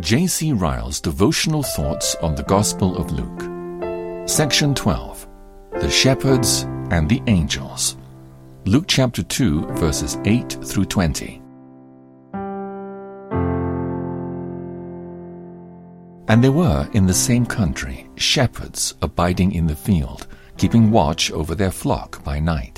J.C. Ryle's devotional thoughts on the Gospel of Luke. Section 12 The Shepherds and the Angels. Luke chapter 2, verses 8 through 20. And there were in the same country shepherds abiding in the field, keeping watch over their flock by night.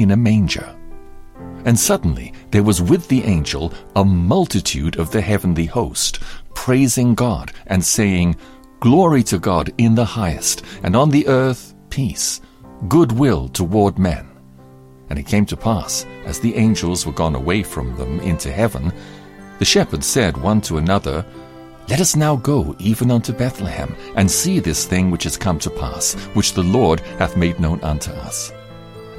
in a manger. And suddenly there was with the angel a multitude of the heavenly host, praising God and saying, Glory to God in the highest, and on the earth peace, goodwill toward men. And it came to pass, as the angels were gone away from them into heaven, the shepherds said one to another, Let us now go even unto Bethlehem, and see this thing which is come to pass, which the Lord hath made known unto us.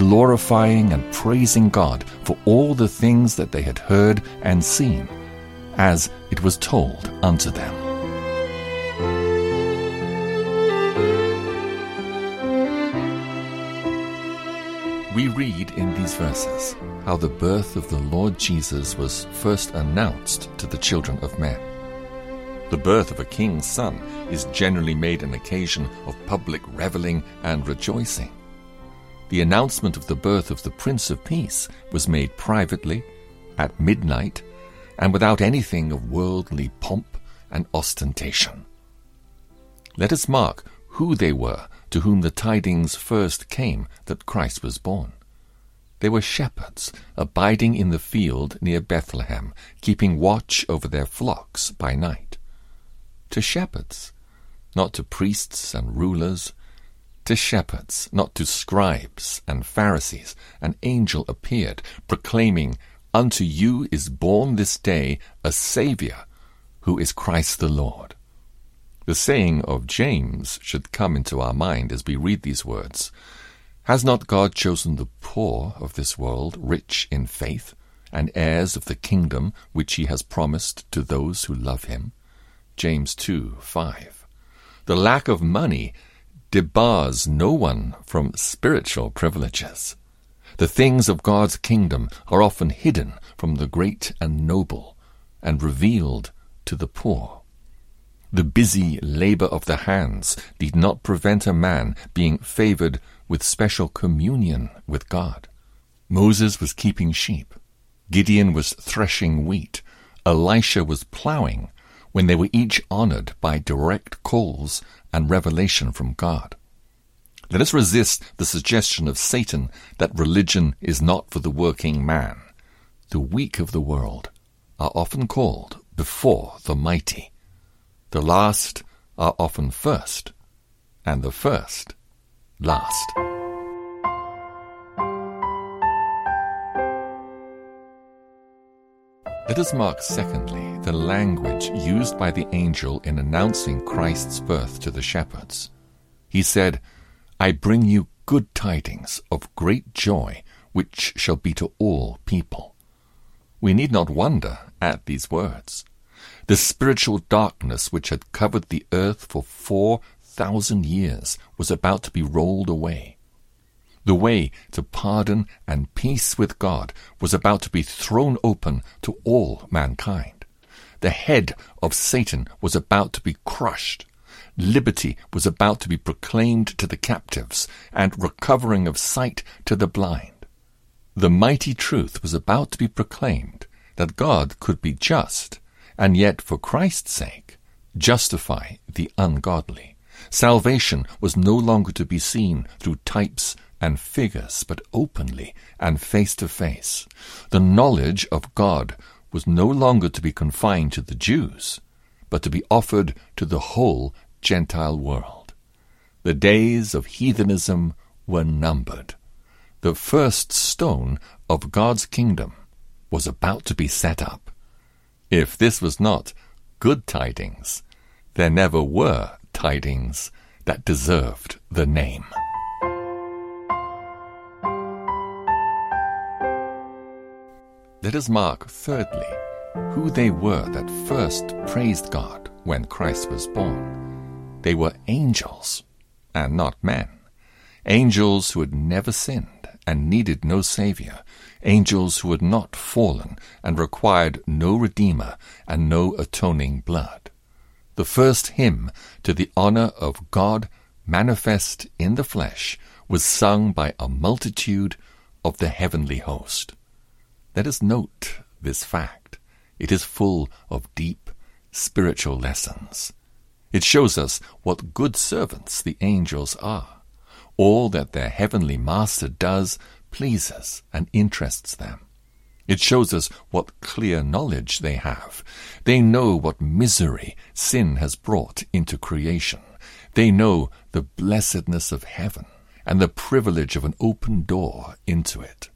glorifying and praising God for all the things that they had heard and seen, as it was told unto them. We read in these verses how the birth of the Lord Jesus was first announced to the children of men. The birth of a king's son is generally made an occasion of public reveling and rejoicing. The announcement of the birth of the Prince of Peace was made privately, at midnight, and without anything of worldly pomp and ostentation. Let us mark who they were to whom the tidings first came that Christ was born. They were shepherds abiding in the field near Bethlehem, keeping watch over their flocks by night. To shepherds, not to priests and rulers, to shepherds, not to scribes and Pharisees, an angel appeared, proclaiming, Unto you is born this day a Saviour, who is Christ the Lord. The saying of James should come into our mind as we read these words. Has not God chosen the poor of this world rich in faith, and heirs of the kingdom which he has promised to those who love him? James 2 5. The lack of money debars no one from spiritual privileges. The things of God's kingdom are often hidden from the great and noble, and revealed to the poor. The busy labor of the hands did not prevent a man being favored with special communion with God. Moses was keeping sheep. Gideon was threshing wheat. Elisha was plowing when they were each honored by direct calls and revelation from God. Let us resist the suggestion of Satan that religion is not for the working man. The weak of the world are often called before the mighty. The last are often first, and the first last. Let us mark, secondly, the language used by the angel in announcing Christ's birth to the shepherds. He said, I bring you good tidings of great joy, which shall be to all people. We need not wonder at these words. The spiritual darkness which had covered the earth for four thousand years was about to be rolled away. The way to pardon and peace with God was about to be thrown open to all mankind. The head of Satan was about to be crushed. Liberty was about to be proclaimed to the captives, and recovering of sight to the blind. The mighty truth was about to be proclaimed that God could be just, and yet for Christ's sake justify the ungodly, Salvation was no longer to be seen through types and figures, but openly and face to face. The knowledge of God was no longer to be confined to the Jews, but to be offered to the whole Gentile world. The days of heathenism were numbered. The first stone of God's kingdom was about to be set up. If this was not good tidings, there never were tidings that deserved the name. Let us mark, thirdly, who they were that first praised God when Christ was born. They were angels, and not men. Angels who had never sinned and needed no Saviour. Angels who had not fallen and required no Redeemer and no atoning blood. The first hymn to the honour of God manifest in the flesh was sung by a multitude of the heavenly host. Let us note this fact. It is full of deep spiritual lessons. It shows us what good servants the angels are. All that their heavenly master does pleases and interests them. It shows us what clear knowledge they have. They know what misery sin has brought into creation. They know the blessedness of heaven and the privilege of an open door into it.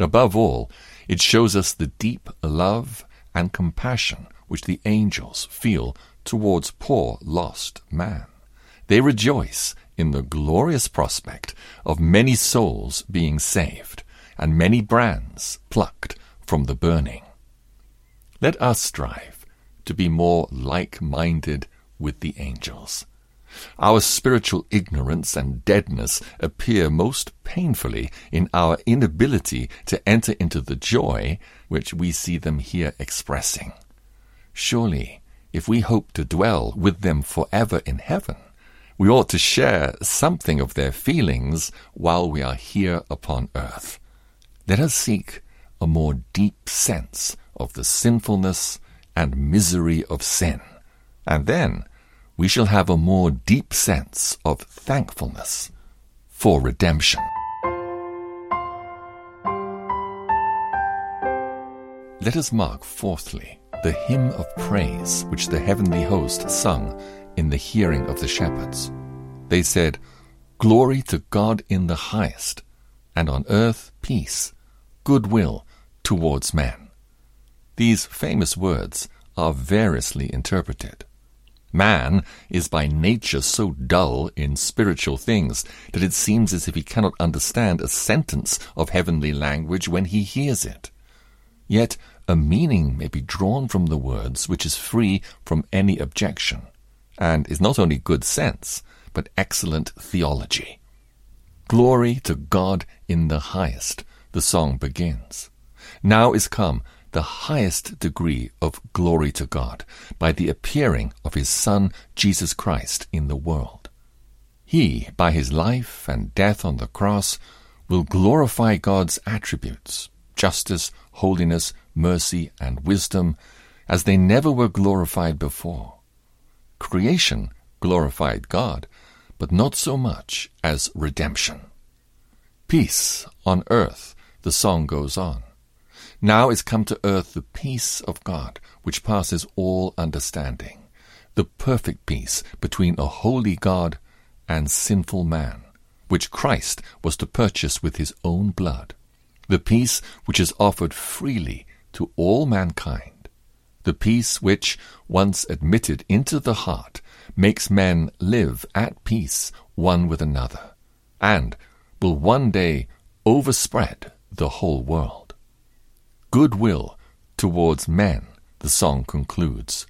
Above all, it shows us the deep love and compassion which the angels feel towards poor lost man. They rejoice in the glorious prospect of many souls being saved and many brands plucked from the burning. Let us strive to be more like minded with the angels. Our spiritual ignorance and deadness appear most painfully in our inability to enter into the joy which we see them here expressing. Surely, if we hope to dwell with them forever in heaven, we ought to share something of their feelings while we are here upon earth. Let us seek a more deep sense of the sinfulness and misery of sin, and then we shall have a more deep sense of thankfulness for redemption. Let us mark, fourthly, the hymn of praise which the heavenly host sung in the hearing of the shepherds. They said, Glory to God in the highest, and on earth peace, goodwill towards men. These famous words are variously interpreted. Man is by nature so dull in spiritual things that it seems as if he cannot understand a sentence of heavenly language when he hears it. Yet a meaning may be drawn from the words which is free from any objection, and is not only good sense, but excellent theology. Glory to God in the highest, the song begins. Now is come the highest degree of glory to God by the appearing of his Son, Jesus Christ, in the world. He, by his life and death on the cross, will glorify God's attributes, justice, holiness, mercy, and wisdom, as they never were glorified before. Creation glorified God, but not so much as redemption. Peace on earth, the song goes on. Now is come to earth the peace of God, which passes all understanding, the perfect peace between a holy God and sinful man, which Christ was to purchase with his own blood, the peace which is offered freely to all mankind, the peace which, once admitted into the heart, makes men live at peace one with another, and will one day overspread the whole world goodwill towards men, the song concludes.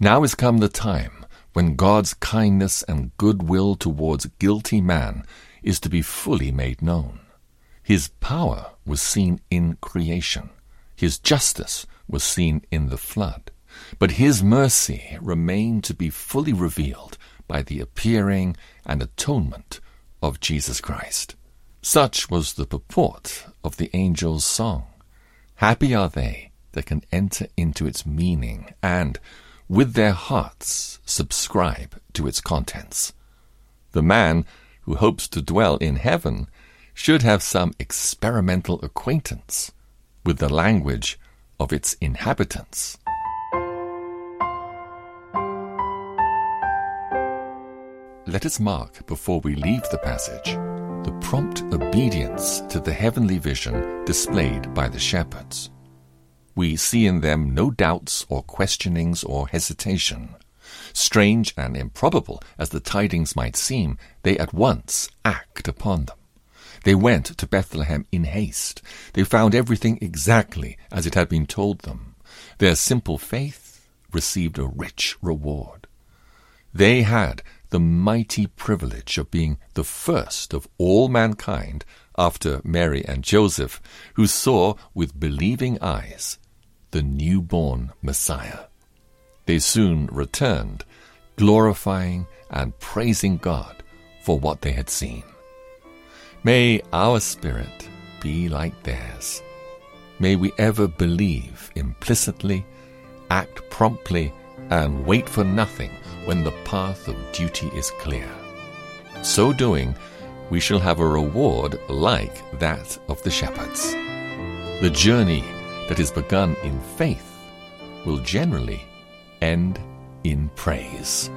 Now is come the time when God's kindness and goodwill towards guilty man is to be fully made known. His power was seen in creation. His justice was seen in the flood. But his mercy remained to be fully revealed by the appearing and atonement of Jesus Christ. Such was the purport of the angel's song. Happy are they that can enter into its meaning, and, with their hearts subscribe to its contents. The man who hopes to dwell in heaven should have some experimental acquaintance with the language of its inhabitants. Let us mark, before we leave the passage, the prompt obedience to the heavenly vision displayed by the shepherds. We see in them no doubts or questionings or hesitation. Strange and improbable as the tidings might seem, they at once act upon them. They went to Bethlehem in haste. They found everything exactly as it had been told them. Their simple faith received a rich reward. They had the mighty privilege of being the first of all mankind after Mary and Joseph, who saw with believing eyes the newborn Messiah. They soon returned, glorifying and praising God for what they had seen. May our spirit be like theirs. May we ever believe implicitly, act promptly, and wait for nothing when the path of duty is clear. So doing, we shall have a reward like that of the shepherds. The journey that is begun in faith will generally end in praise.